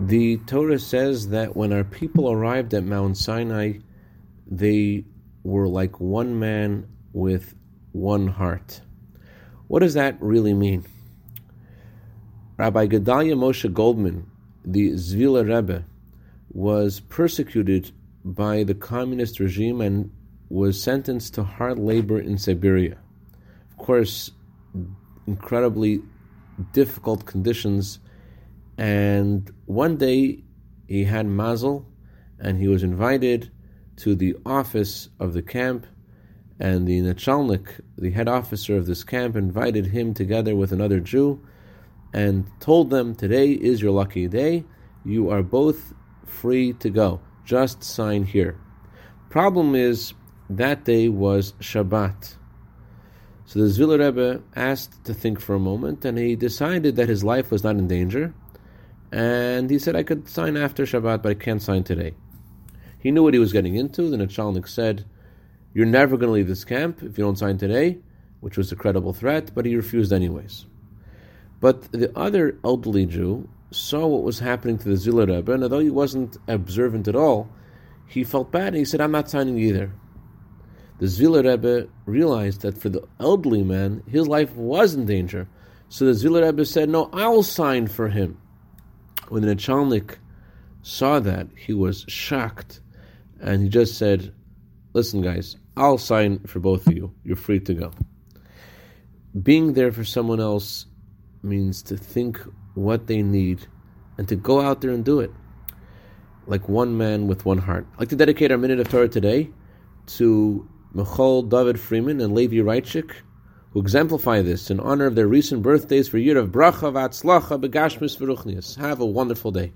The Torah says that when our people arrived at Mount Sinai, they were like one man with one heart. What does that really mean? Rabbi Gedalya Moshe Goldman, the Zvila Rebbe, was persecuted by the communist regime and was sentenced to hard labor in Siberia. Of course, incredibly difficult conditions and one day he had mazel, and he was invited to the office of the camp, and the Nachalnik, the head officer of this camp, invited him together with another Jew, and told them, "Today is your lucky day. You are both free to go. Just sign here." Problem is that day was Shabbat. So the Zvila Rebbe asked to think for a moment, and he decided that his life was not in danger, and he said, I could sign after Shabbat, but I can't sign today. He knew what he was getting into. The Nachalnik said, You're never going to leave this camp if you don't sign today, which was a credible threat, but he refused anyways. But the other elderly Jew saw what was happening to the Zvila Rebbe, and although he wasn't observant at all, he felt bad and he said, I'm not signing either. The Zvila Rebbe realized that for the elderly man, his life was in danger. So the Zvila Rebbe said, No, I'll sign for him. When the Nachalnik saw that, he was shocked, and he just said, "Listen, guys, I'll sign for both of you. You're free to go." Being there for someone else means to think what they need and to go out there and do it, like one man with one heart. I'd like to dedicate our minute of Torah today to Michal David Freeman and Levi Reitchik who exemplify this in honor of their recent birthdays for year of bracha v'atzlacha begashmis v'ruchnias. Have a wonderful day.